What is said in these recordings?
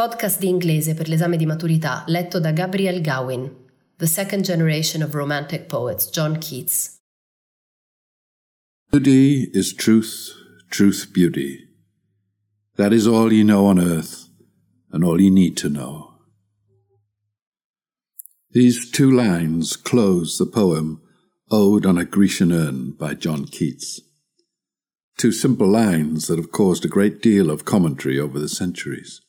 Podcast di inglese per l'esame di maturità letto da Gabriel Gawin, The Second Generation of Romantic Poets, John Keats. Beauty is truth, truth beauty. That is all ye know on earth, and all ye need to know. These two lines close the poem Ode on a Grecian Urn by John Keats. Two simple lines that have caused a great deal of commentary over the centuries.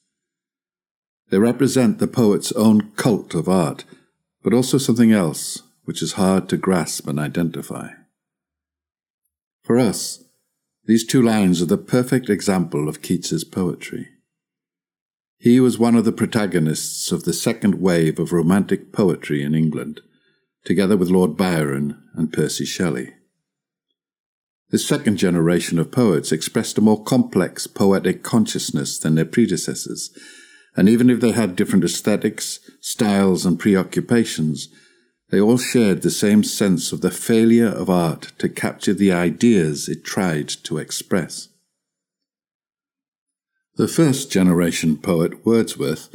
They represent the poet's own cult of art, but also something else which is hard to grasp and identify. For us, these two lines are the perfect example of Keats's poetry. He was one of the protagonists of the second wave of romantic poetry in England, together with Lord Byron and Percy Shelley. This second generation of poets expressed a more complex poetic consciousness than their predecessors, and even if they had different aesthetics, styles, and preoccupations, they all shared the same sense of the failure of art to capture the ideas it tried to express. The first generation poet, Wordsworth,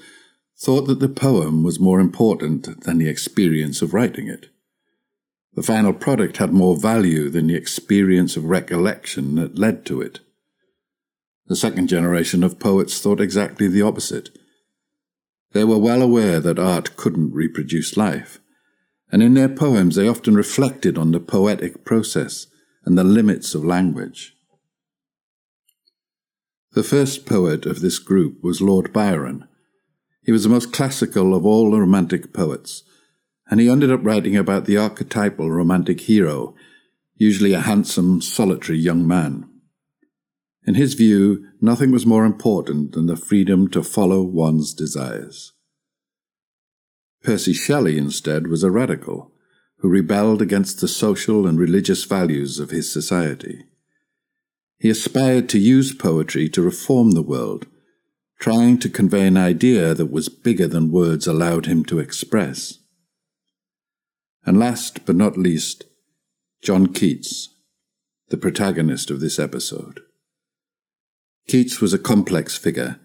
thought that the poem was more important than the experience of writing it. The final product had more value than the experience of recollection that led to it. The second generation of poets thought exactly the opposite. They were well aware that art couldn't reproduce life, and in their poems they often reflected on the poetic process and the limits of language. The first poet of this group was Lord Byron. He was the most classical of all the romantic poets, and he ended up writing about the archetypal romantic hero, usually a handsome, solitary young man. In his view, nothing was more important than the freedom to follow one's desires. Percy Shelley, instead, was a radical who rebelled against the social and religious values of his society. He aspired to use poetry to reform the world, trying to convey an idea that was bigger than words allowed him to express. And last but not least, John Keats, the protagonist of this episode. Keats was a complex figure,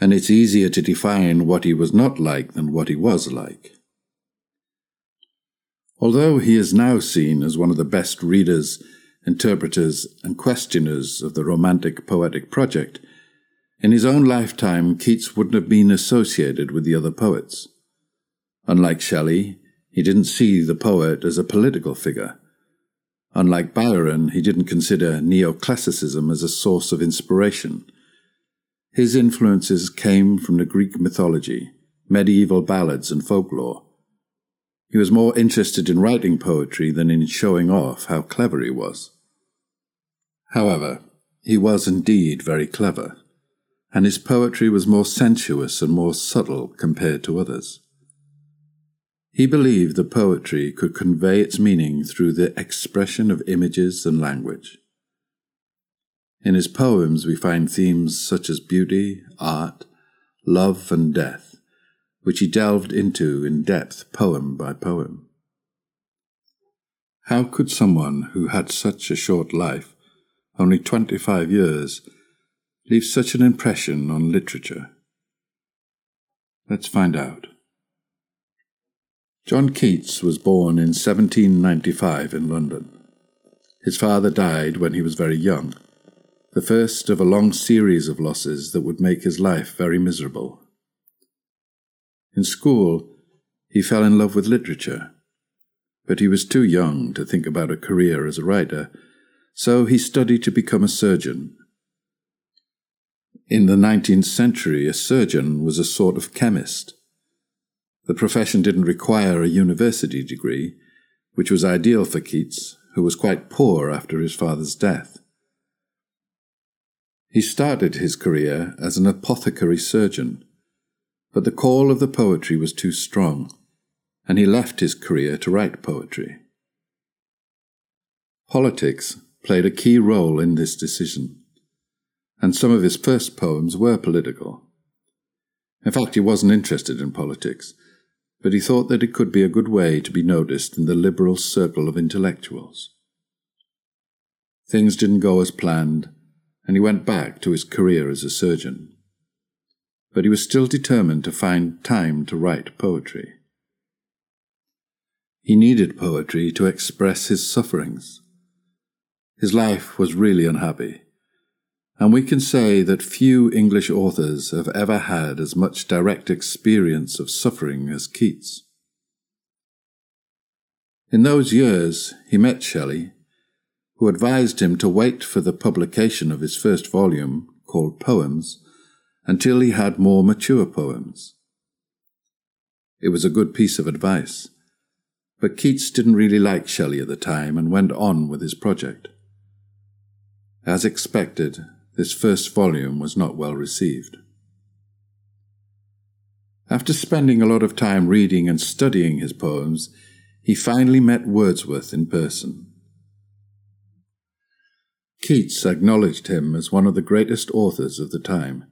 and it's easier to define what he was not like than what he was like. Although he is now seen as one of the best readers, interpreters, and questioners of the Romantic Poetic Project, in his own lifetime Keats wouldn't have been associated with the other poets. Unlike Shelley, he didn't see the poet as a political figure. Unlike Byron, he didn't consider neoclassicism as a source of inspiration. His influences came from the Greek mythology, medieval ballads, and folklore. He was more interested in writing poetry than in showing off how clever he was. However, he was indeed very clever, and his poetry was more sensuous and more subtle compared to others. He believed that poetry could convey its meaning through the expression of images and language. In his poems, we find themes such as beauty, art, love, and death, which he delved into in depth poem by poem. How could someone who had such a short life, only 25 years, leave such an impression on literature? Let's find out. John Keats was born in 1795 in London. His father died when he was very young, the first of a long series of losses that would make his life very miserable. In school, he fell in love with literature, but he was too young to think about a career as a writer, so he studied to become a surgeon. In the 19th century, a surgeon was a sort of chemist. The profession didn't require a university degree, which was ideal for Keats, who was quite poor after his father's death. He started his career as an apothecary surgeon, but the call of the poetry was too strong, and he left his career to write poetry. Politics played a key role in this decision, and some of his first poems were political. In fact, he wasn't interested in politics, but he thought that it could be a good way to be noticed in the liberal circle of intellectuals. Things didn't go as planned, and he went back to his career as a surgeon. But he was still determined to find time to write poetry. He needed poetry to express his sufferings. His life was really unhappy, and we can say that few English authors have ever had as much direct experience of suffering as Keats. In those years, he met Shelley who advised him to wait for the publication of his first volume, called Poems, until he had more mature poems. It was a good piece of advice, but Keats didn't really like Shelley at the time and went on with his project. As expected, this first volume was not well received. After spending a lot of time reading and studying his poems, he finally met Wordsworth in person. Keats acknowledged him as one of the greatest authors of the time.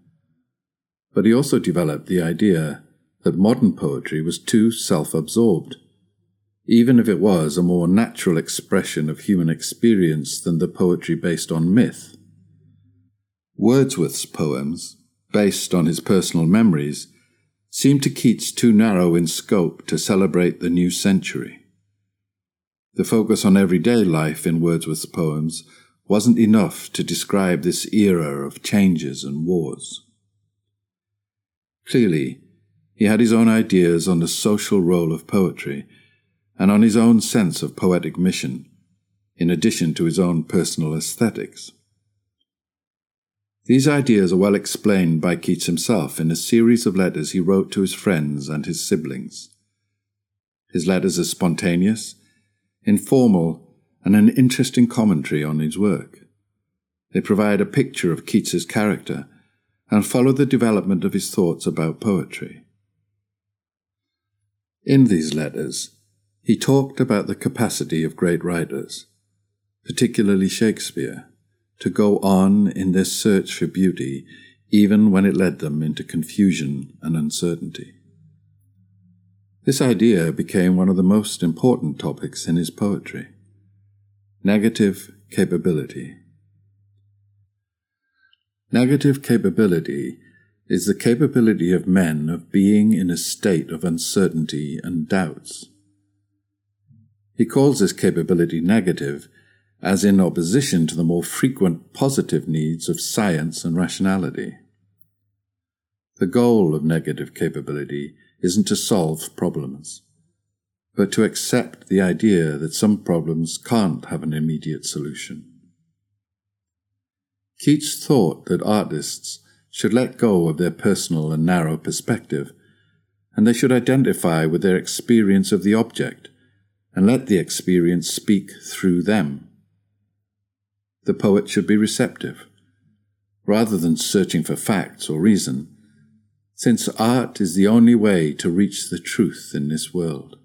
But he also developed the idea that modern poetry was too self absorbed, even if it was a more natural expression of human experience than the poetry based on myth. Wordsworth's poems, based on his personal memories, seemed to Keats too narrow in scope to celebrate the new century. The focus on everyday life in Wordsworth's poems wasn't enough to describe this era of changes and wars. Clearly, he had his own ideas on the social role of poetry and on his own sense of poetic mission, in addition to his own personal aesthetics. These ideas are well explained by Keats himself in a series of letters he wrote to his friends and his siblings. His letters are spontaneous, informal, and an interesting commentary on his work. They provide a picture of Keats's character and follow the development of his thoughts about poetry. In these letters, he talked about the capacity of great writers, particularly Shakespeare, to go on in their search for beauty even when it led them into confusion and uncertainty. This idea became one of the most important topics in his poetry. Negative capability. Negative capability is the capability of men of being in a state of uncertainty and doubts. He calls this capability negative as in opposition to the more frequent positive needs of science and rationality. The goal of negative capability isn't to solve problems but to accept the idea that some problems can't have an immediate solution. Keats thought that artists should let go of their personal and narrow perspective, and they should identify with their experience of the object and let the experience speak through them. The poet should be receptive, rather than searching for facts or reason, since art is the only way to reach the truth in this world.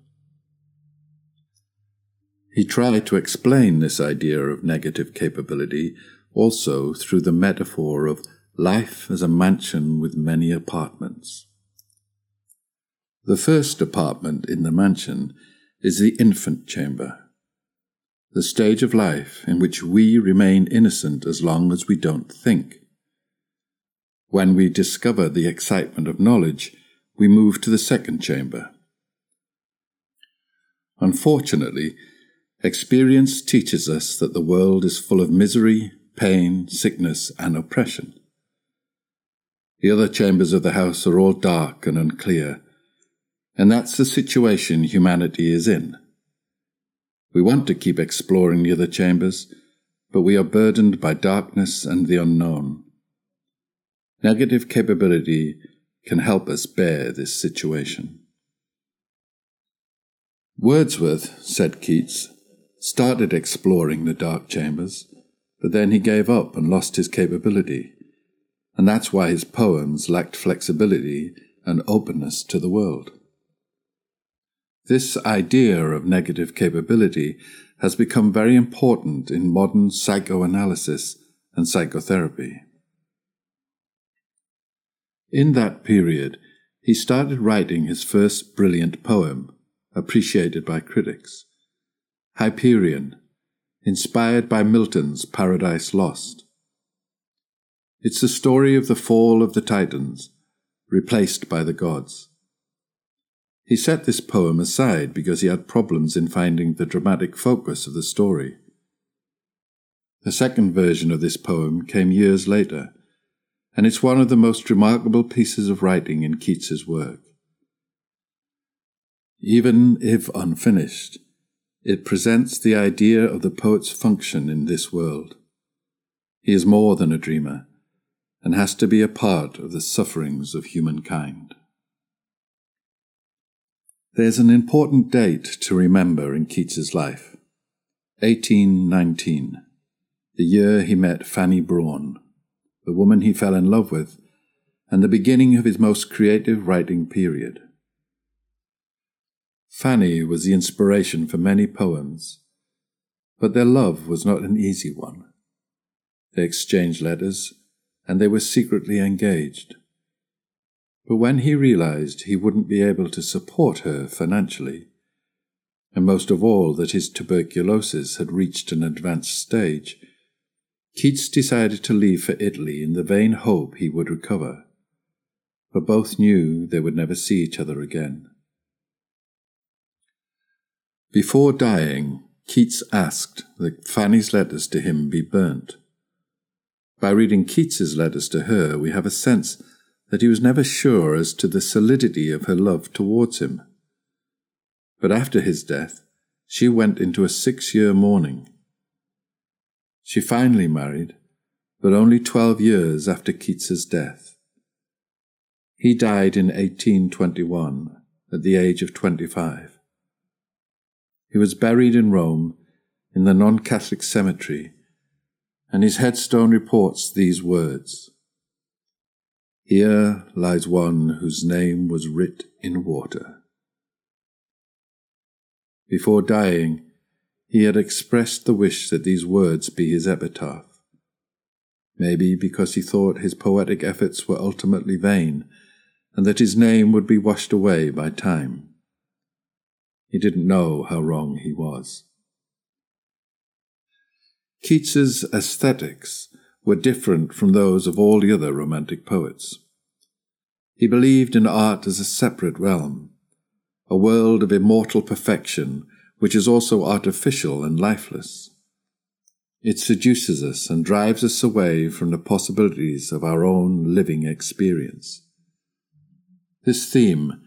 He tried to explain this idea of negative capability also through the metaphor of life as a mansion with many apartments. The first apartment in the mansion is the infant chamber, the stage of life in which we remain innocent as long as we don't think. When we discover the excitement of knowledge, we move to the second chamber. Unfortunately, Experience teaches us that the world is full of misery, pain, sickness, and oppression. The other chambers of the house are all dark and unclear, and that's the situation humanity is in. We want to keep exploring the other chambers, but we are burdened by darkness and the unknown. Negative capability can help us bear this situation. Wordsworth, said Keats, started exploring the dark chambers, but then he gave up and lost his capability. and that's why his poems lacked flexibility and openness to the world. This idea of negative capability has become very important in modern psychoanalysis and psychotherapy. In that period, he started writing his first brilliant poem, appreciated by critics Hyperion, inspired by Milton's Paradise Lost. It's the story of the fall of the Titans, replaced by the gods. He set this poem aside because he had problems in finding the dramatic focus of the story. The second version of this poem came years later, and it's one of the most remarkable pieces of writing in Keats's work. Even if unfinished, it presents the idea of the poet's function in this world. He is more than a dreamer, and has to be a part of the sufferings of humankind. There's an important date to remember in Keats's life 1819, the year he met Fanny Brawne, the woman he fell in love with, and the beginning of his most creative writing period. Fanny was the inspiration for many poems, but their love was not an easy one. They exchanged letters, and they were secretly engaged. But when he realized he wouldn't be able to support her financially, and most of all that his tuberculosis had reached an advanced stage, Keats decided to leave for Italy in the vain hope he would recover. But both knew they would never see each other again. Before dying, Keats asked that Fanny's letters to him be burnt. By reading Keats's letters to her, we have a sense that he was never sure as to the solidity of her love towards him. But after his death, she went into a six year mourning. She finally married, but only twelve years after Keats's death. He died in 1821 at the age of 25. He was buried in Rome in the non Catholic cemetery, and his headstone reports these words here lies one whose name was writ in water. Before dying, he had expressed the wish that these words be his epitaph. Maybe because he thought his poetic efforts were ultimately vain, and that his name would be washed away by time. He didn't know how wrong he was. Keats's aesthetics were different from those of all the other Romantic poets. He believed in art as a separate realm, a world of immortal perfection which is also artificial and lifeless. It seduces us and drives us away from the possibilities of our own living experience. This theme,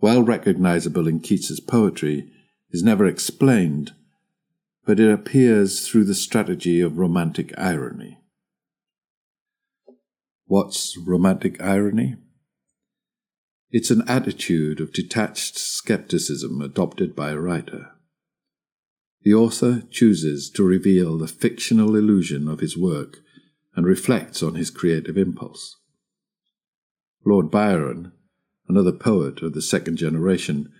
well recognizable in Keats's poetry, is never explained, but it appears through the strategy of romantic irony. What's romantic irony? It's an attitude of detached skepticism adopted by a writer. The author chooses to reveal the fictional illusion of his work and reflects on his creative impulse. Lord Byron, another poet of the second generation,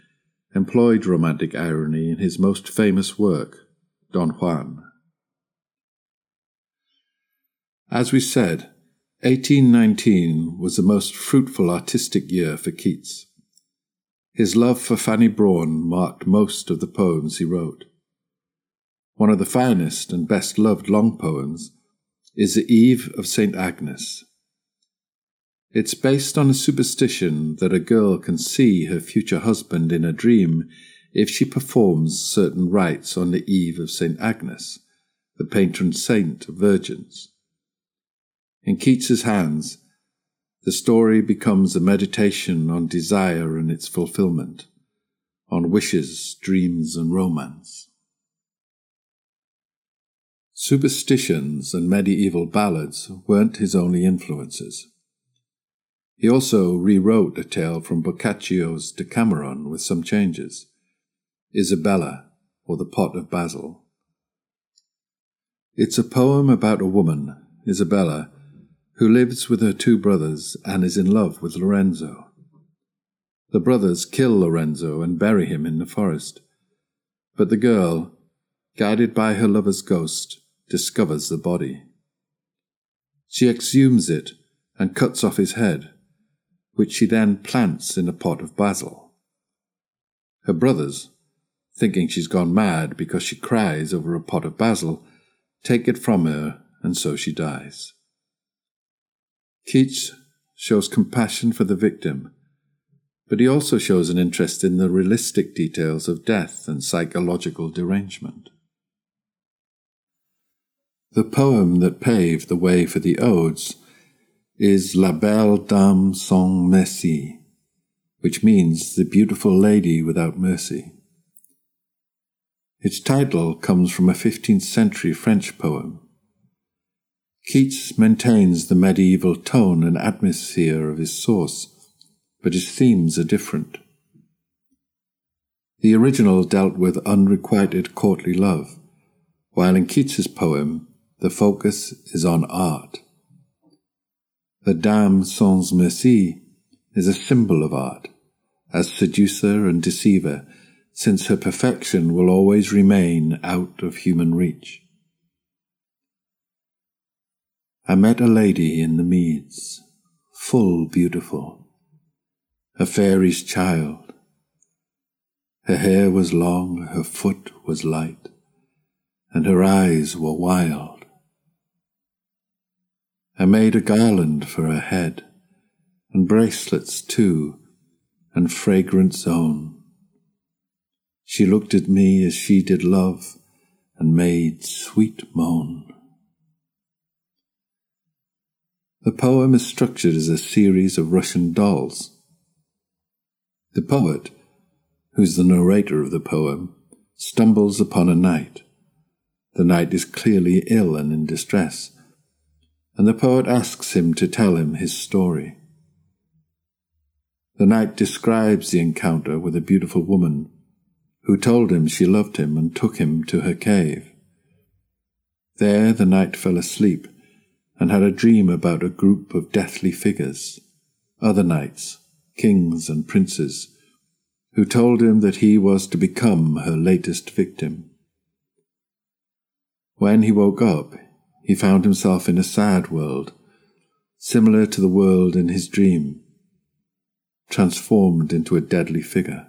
employed romantic irony in his most famous work, Don Juan. As we said, 1819 was the most fruitful artistic year for Keats. His love for Fanny Brawne marked most of the poems he wrote. One of the finest and best loved long poems is The Eve of St. Agnes. It's based on a superstition that a girl can see her future husband in a dream if she performs certain rites on the eve of St. Agnes, the patron saint of virgins. In Keats's hands, the story becomes a meditation on desire and its fulfillment, on wishes, dreams, and romance. Superstitions and medieval ballads weren't his only influences. He also rewrote a tale from Boccaccio's Decameron with some changes Isabella, or the Pot of Basil. It's a poem about a woman, Isabella, who lives with her two brothers and is in love with Lorenzo. The brothers kill Lorenzo and bury him in the forest, but the girl, guided by her lover's ghost, discovers the body. She exhumes it and cuts off his head, which she then plants in a pot of basil. Her brothers, thinking she's gone mad because she cries over a pot of basil, take it from her, and so she dies. Keats shows compassion for the victim, but he also shows an interest in the realistic details of death and psychological derangement. The poem that paved the way for the odes is La Belle Dame sans Merci, which means the beautiful lady without mercy. Its title comes from a 15th century French poem. Keats maintains the medieval tone and atmosphere of his source, but his themes are different. The original dealt with unrequited courtly love, while in Keats's poem the focus is on art. The Dame sans merci is a symbol of art, as seducer and deceiver since her perfection will always remain out of human reach. I met a lady in the meads, full beautiful, a fairy's child. Her hair was long, her foot was light, and her eyes were wild. I made a garland for her head, and bracelets too, and fragrant zone. She looked at me as she did love, and made sweet moan. The poem is structured as a series of Russian dolls. The poet, who's the narrator of the poem, stumbles upon a knight. The knight is clearly ill and in distress, and the poet asks him to tell him his story. The knight describes the encounter with a beautiful woman who told him she loved him and took him to her cave. There the knight fell asleep and had a dream about a group of deathly figures, other knights, kings and princes, who told him that he was to become her latest victim. When he woke up, he found himself in a sad world, similar to the world in his dream, transformed into a deadly figure.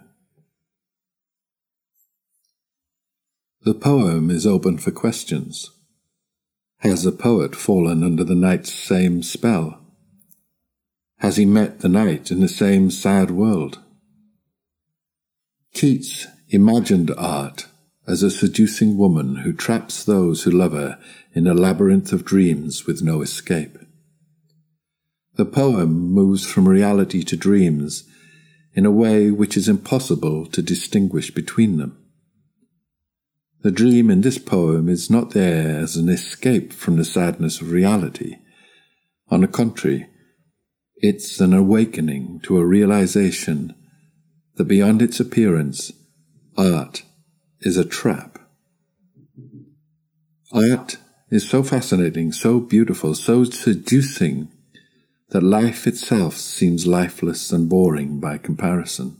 The poem is open for questions. Has the poet fallen under the knight's same spell? Has he met the knight in the same sad world? Keats imagined art as a seducing woman who traps those who love her in a labyrinth of dreams with no escape. The poem moves from reality to dreams in a way which is impossible to distinguish between them. The dream in this poem is not there as an escape from the sadness of reality. On the contrary, it's an awakening to a realization that beyond its appearance, art is a trap. Art is so fascinating, so beautiful, so seducing, that life itself seems lifeless and boring by comparison.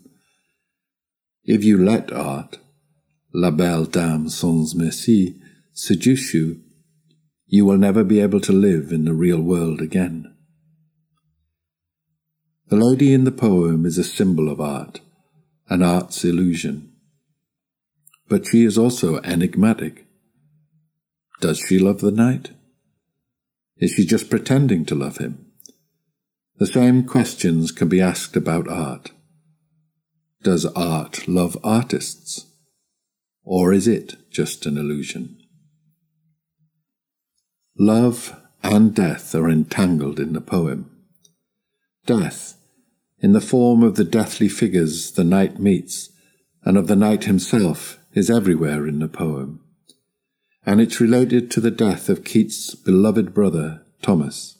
If you let art, La Belle Dame Sans Merci seduce you, you will never be able to live in the real world again. The lady in the poem is a symbol of art, an art's illusion. But she is also enigmatic. Does she love the knight? Is she just pretending to love him? The same questions can be asked about art. Does art love artists? Or is it just an illusion? Love and death are entangled in the poem. Death, in the form of the deathly figures the knight meets, and of the knight himself, is everywhere in the poem. And it's related to the death of Keats' beloved brother, Thomas.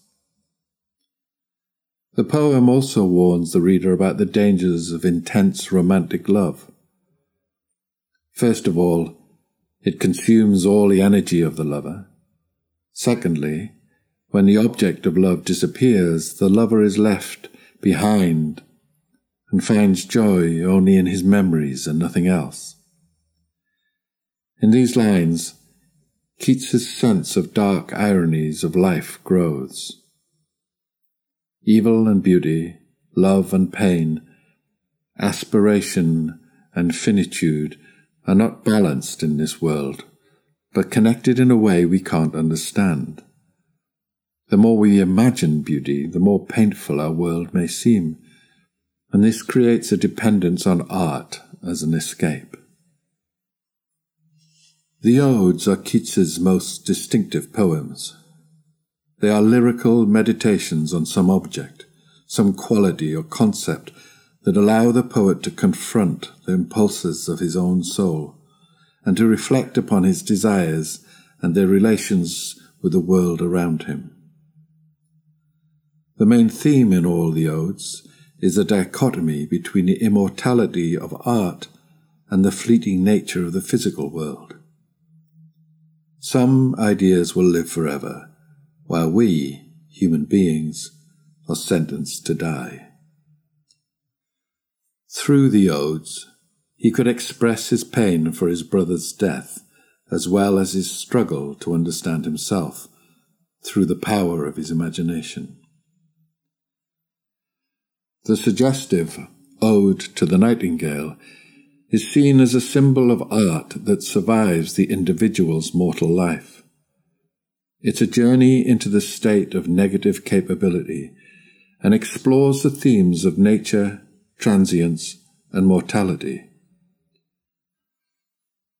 The poem also warns the reader about the dangers of intense romantic love. First of all, it consumes all the energy of the lover. Secondly, When the object of love disappears, the lover is left behind and finds joy only in his memories and nothing else. In these lines, Keats's sense of dark ironies of life grows. Evil and beauty, love and pain, aspiration and finitude are not balanced in this world, but connected in a way we can't understand. The more we imagine beauty, the more painful our world may seem, and this creates a dependence on art as an escape. The Odes are Keats's most distinctive poems. They are lyrical meditations on some object, some quality or concept that allow the poet to confront the impulses of his own soul and to reflect upon his desires and their relations with the world around him. The main theme in all the odes is a dichotomy between the immortality of art and the fleeting nature of the physical world. Some ideas will live forever, while we, human beings, are sentenced to die. Through the odes, he could express his pain for his brother's death, as well as his struggle to understand himself through the power of his imagination. The suggestive Ode to the Nightingale is seen as a symbol of art that survives the individual's mortal life. It's a journey into the state of negative capability and explores the themes of nature, transience, and mortality.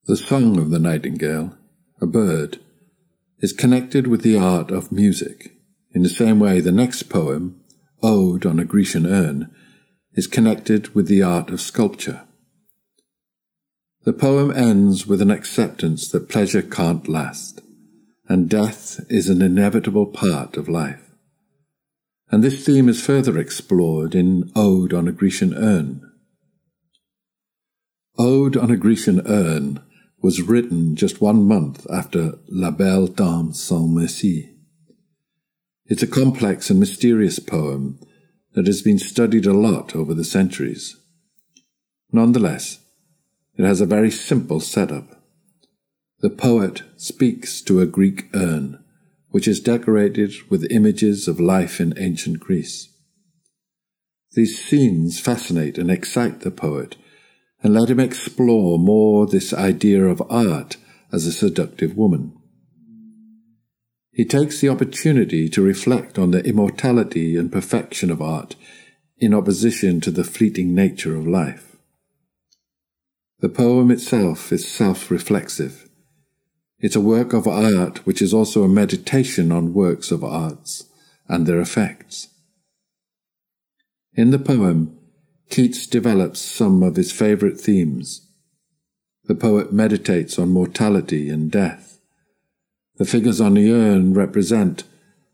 The song of the nightingale, a bird, is connected with the art of music in the same way the next poem, Ode on a Grecian Urn, is connected with the art of sculpture. The poem ends with an acceptance that pleasure can't last, and death is an inevitable part of life. And this theme is further explored in Ode on a Grecian Urn. Ode on a Grecian Urn was written just one month after La Belle Dame sans Merci. It's a complex and mysterious poem that has been studied a lot over the centuries. Nonetheless, it has a very simple setup. The poet speaks to a Greek urn, which is decorated with images of life in ancient Greece. These scenes fascinate and excite the poet and let him explore more this idea of art as a seductive woman. He takes the opportunity to reflect on the immortality and perfection of art in opposition to the fleeting nature of life. The poem itself is self reflexive. It's a work of art which is also a meditation on works of arts and their effects. In the poem, Keats develops some of his favourite themes. The poet meditates on mortality and death the figures on the urn represent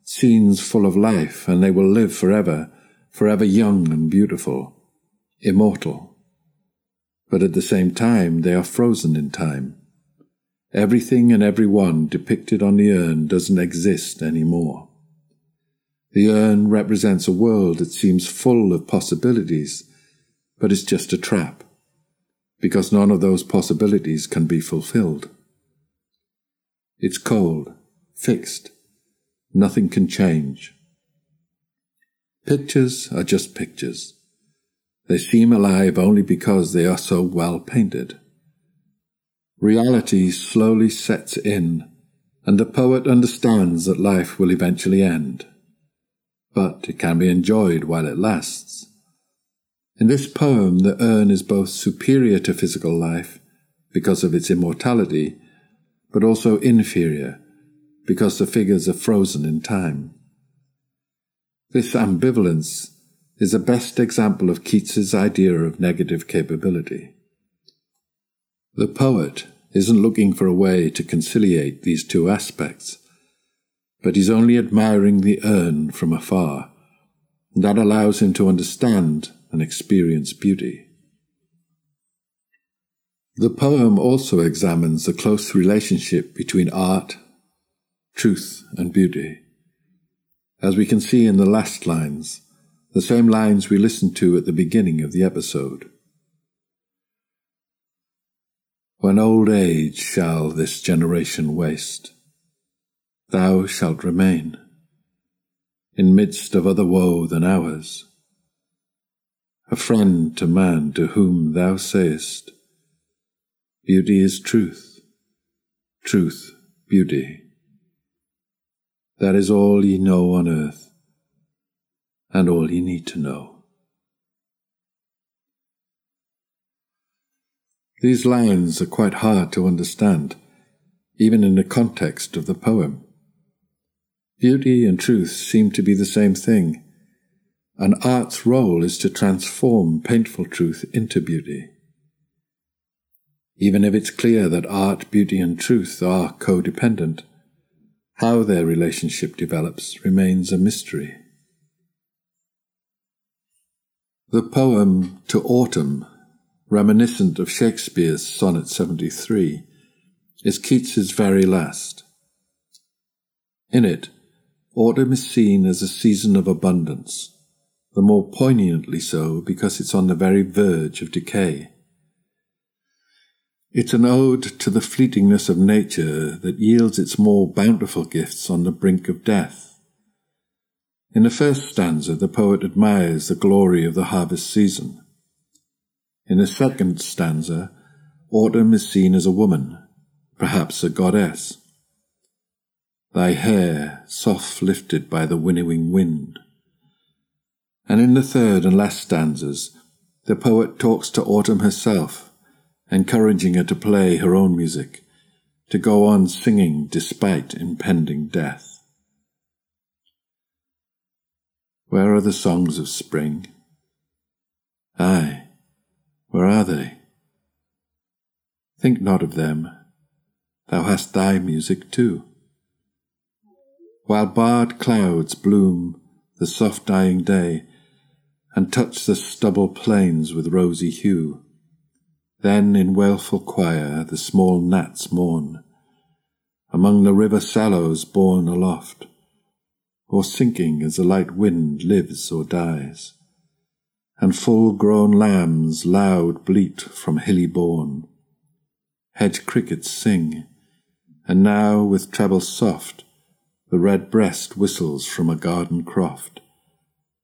scenes full of life, and they will live forever, forever young and beautiful, immortal. But at the same time, they are frozen in time. Everything and every one depicted on the urn doesn't exist anymore. The urn represents a world that seems full of possibilities, but is just a trap, because none of those possibilities can be fulfilled. It's cold, fixed. Nothing can change. Pictures are just pictures. They seem alive only because they are so well painted. Reality slowly sets in, and the poet understands that life will eventually end. But it can be enjoyed while it lasts. In this poem, the urn is both superior to physical life because of its immortality but also inferior because the figures are frozen in time. This ambivalence is the best example of Keats's idea of negative capability. The poet isn't looking for a way to conciliate these two aspects, but he's only admiring the urn from afar, and that allows him to understand and experience beauty. The poem also examines the close relationship between art, truth, and beauty. as we can see in the last lines, the same lines we listened to at the beginning of the episode. When old age shall this generation waste, thou shalt remain in midst of other woe than ours, a friend to man to whom thou sayest, Beauty is truth, truth beauty. That is all ye know on earth, and all ye need to know. These lines are quite hard to understand, even in the context of the poem. Beauty and truth seem to be the same thing, and art's role is to transform painful truth into beauty. Even if it's clear that art, beauty, and truth are codependent, how their relationship develops remains a mystery. The poem To Autumn, reminiscent of Shakespeare's Sonnet 73, is Keats's very last. In it, autumn is seen as a season of abundance, the more poignantly so because it's on the very verge of decay. It's an ode to the fleetingness of nature that yields its more bountiful gifts on the brink of death. In the first stanza, the poet admires the glory of the harvest season. In the second stanza, autumn is seen as a woman, perhaps a goddess. Thy hair soft lifted by the winnowing wind. And in the third and last stanzas, the poet talks to autumn herself encouraging her to play her own music, to go on singing despite impending death. Where are the songs of spring? Ay, where are they? Think not of them, thou hast thy music too. While barred clouds bloom the soft dying day, and touch the stubble plains with rosy hue, then in wailful choir the small gnats mourn, among the river sallows borne aloft, or sinking as the light wind lives or dies, and full grown lambs loud bleat from hilly bourne. Hedge crickets sing, and now with treble soft the red breast whistles from a garden croft,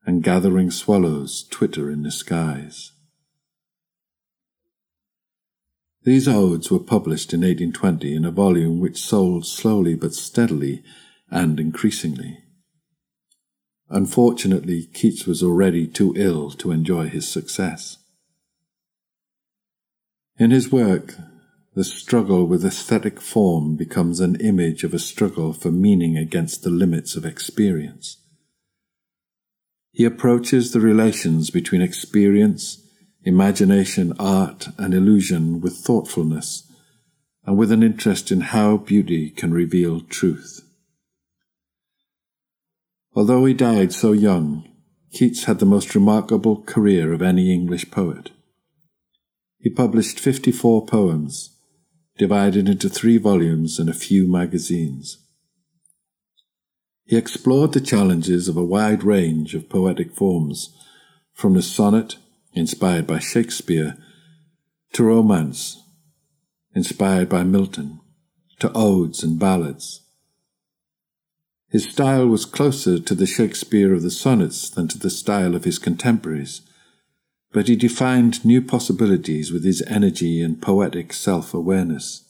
and gathering swallows twitter in the skies. These odes were published in 1820 in a volume which sold slowly but steadily and increasingly. Unfortunately, Keats was already too ill to enjoy his success. In his work, the struggle with aesthetic form becomes an image of a struggle for meaning against the limits of experience. He approaches the relations between experience imagination, art, and illusion with thoughtfulness, and with an interest in how beauty can reveal truth. Although he died so young, Keats had the most remarkable career of any English poet. He published 54 poems, divided into three volumes and a few magazines. He explored the challenges of a wide range of poetic forms, from the sonnet inspired by Shakespeare, to romance, inspired by Milton, to odes and ballads. His style was closer to the Shakespeare of the sonnets than to the style of his contemporaries, but he defined new possibilities with his energy and poetic self awareness.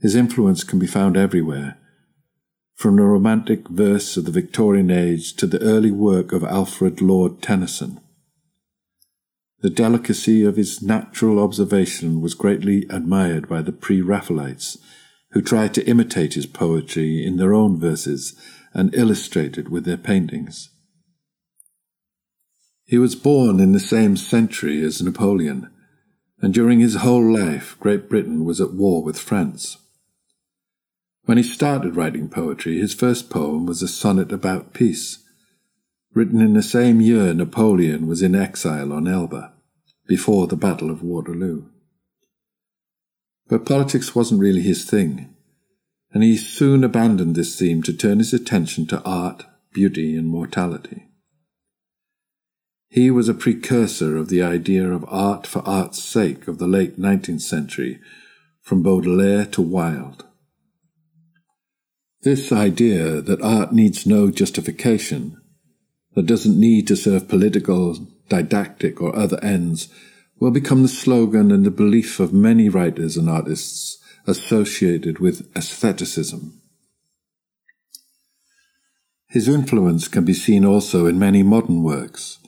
His influence can be found everywhere, from the romantic verse of the Victorian age to the early work of Alfred Lord Tennyson. The delicacy of his natural observation was greatly admired by the pre Raphaelites, who tried to imitate his poetry in their own verses and illustrate it with their paintings. He was born in the same century as Napoleon, and during his whole life Great Britain was at war with France. When he started writing poetry, his first poem was a sonnet about peace, written in the same year Napoleon was in exile on Elba, before the Battle of Waterloo. But politics wasn't really his thing. and he soon abandoned this theme to turn his attention to art, beauty, and mortality. He was a precursor of the idea of art for art's sake of the late 19th century, from Baudelaire to Wilde. This idea that art needs no justification, that doesn't need to serve political, didactic, or other ends, will become the slogan and the belief of many writers and artists associated with aestheticism. His influence can be seen also in many modern works.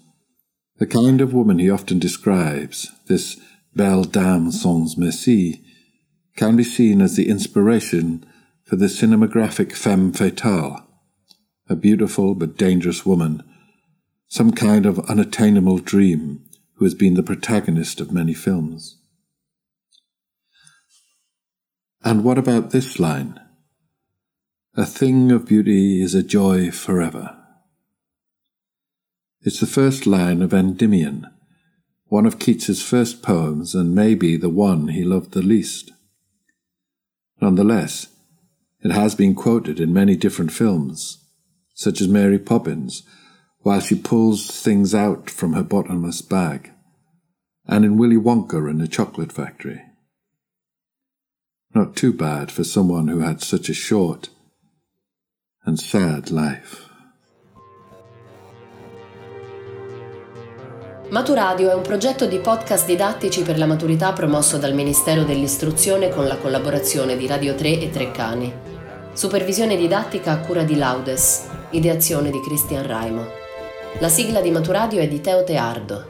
The kind of woman he often describes, this belle dame sans merci, can be seen as the inspiration for the cinematographic femme fatale, a beautiful but dangerous woman, some kind of unattainable dream who has been the protagonist of many films. And what about this line? A thing of beauty is a joy forever. It's the first line of Endymion, one of Keats's first poems and maybe the one he loved the least. Nonetheless, it has been quoted in many different films, such as Mary Poppins, while she pulls things out from her bottomless bag, and in Willy Wonka and the Chocolate Factory. Not too bad for someone who had such a short and sad life. Maturadio è un progetto di podcast didattici per la maturità promosso dal Ministero dell'Istruzione con la collaborazione di Radio 3 e Treccani. Supervisione didattica a cura di Laudes, ideazione di Cristian Raimo. La sigla di Maturadio è di Teo Teardo.